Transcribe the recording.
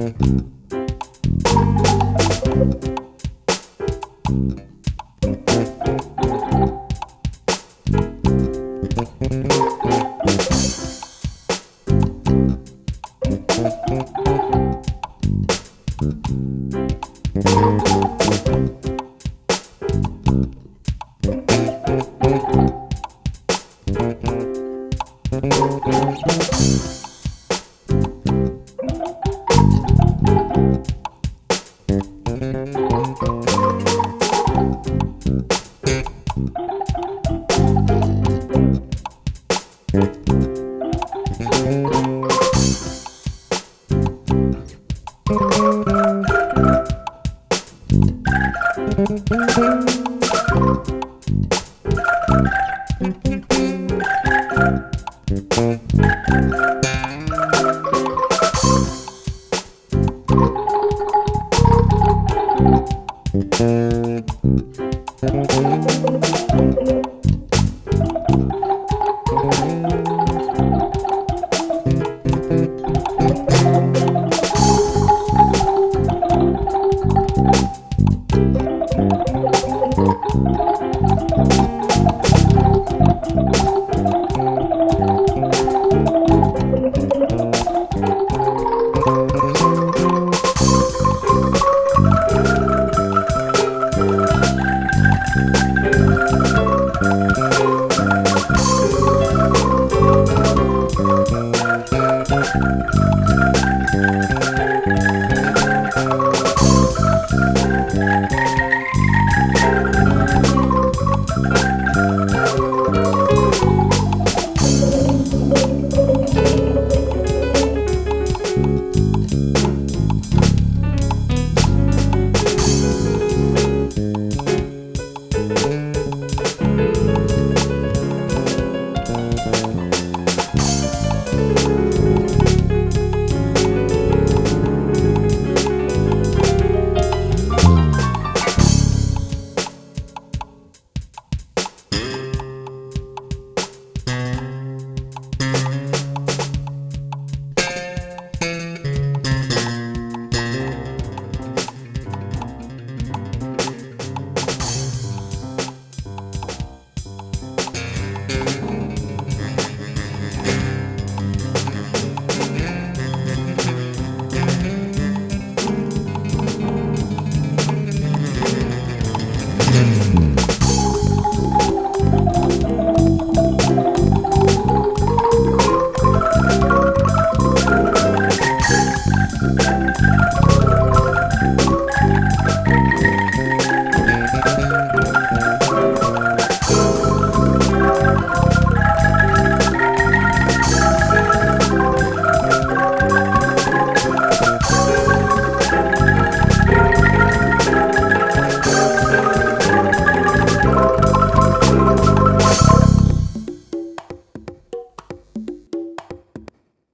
Thank Thank Thank you. Mm.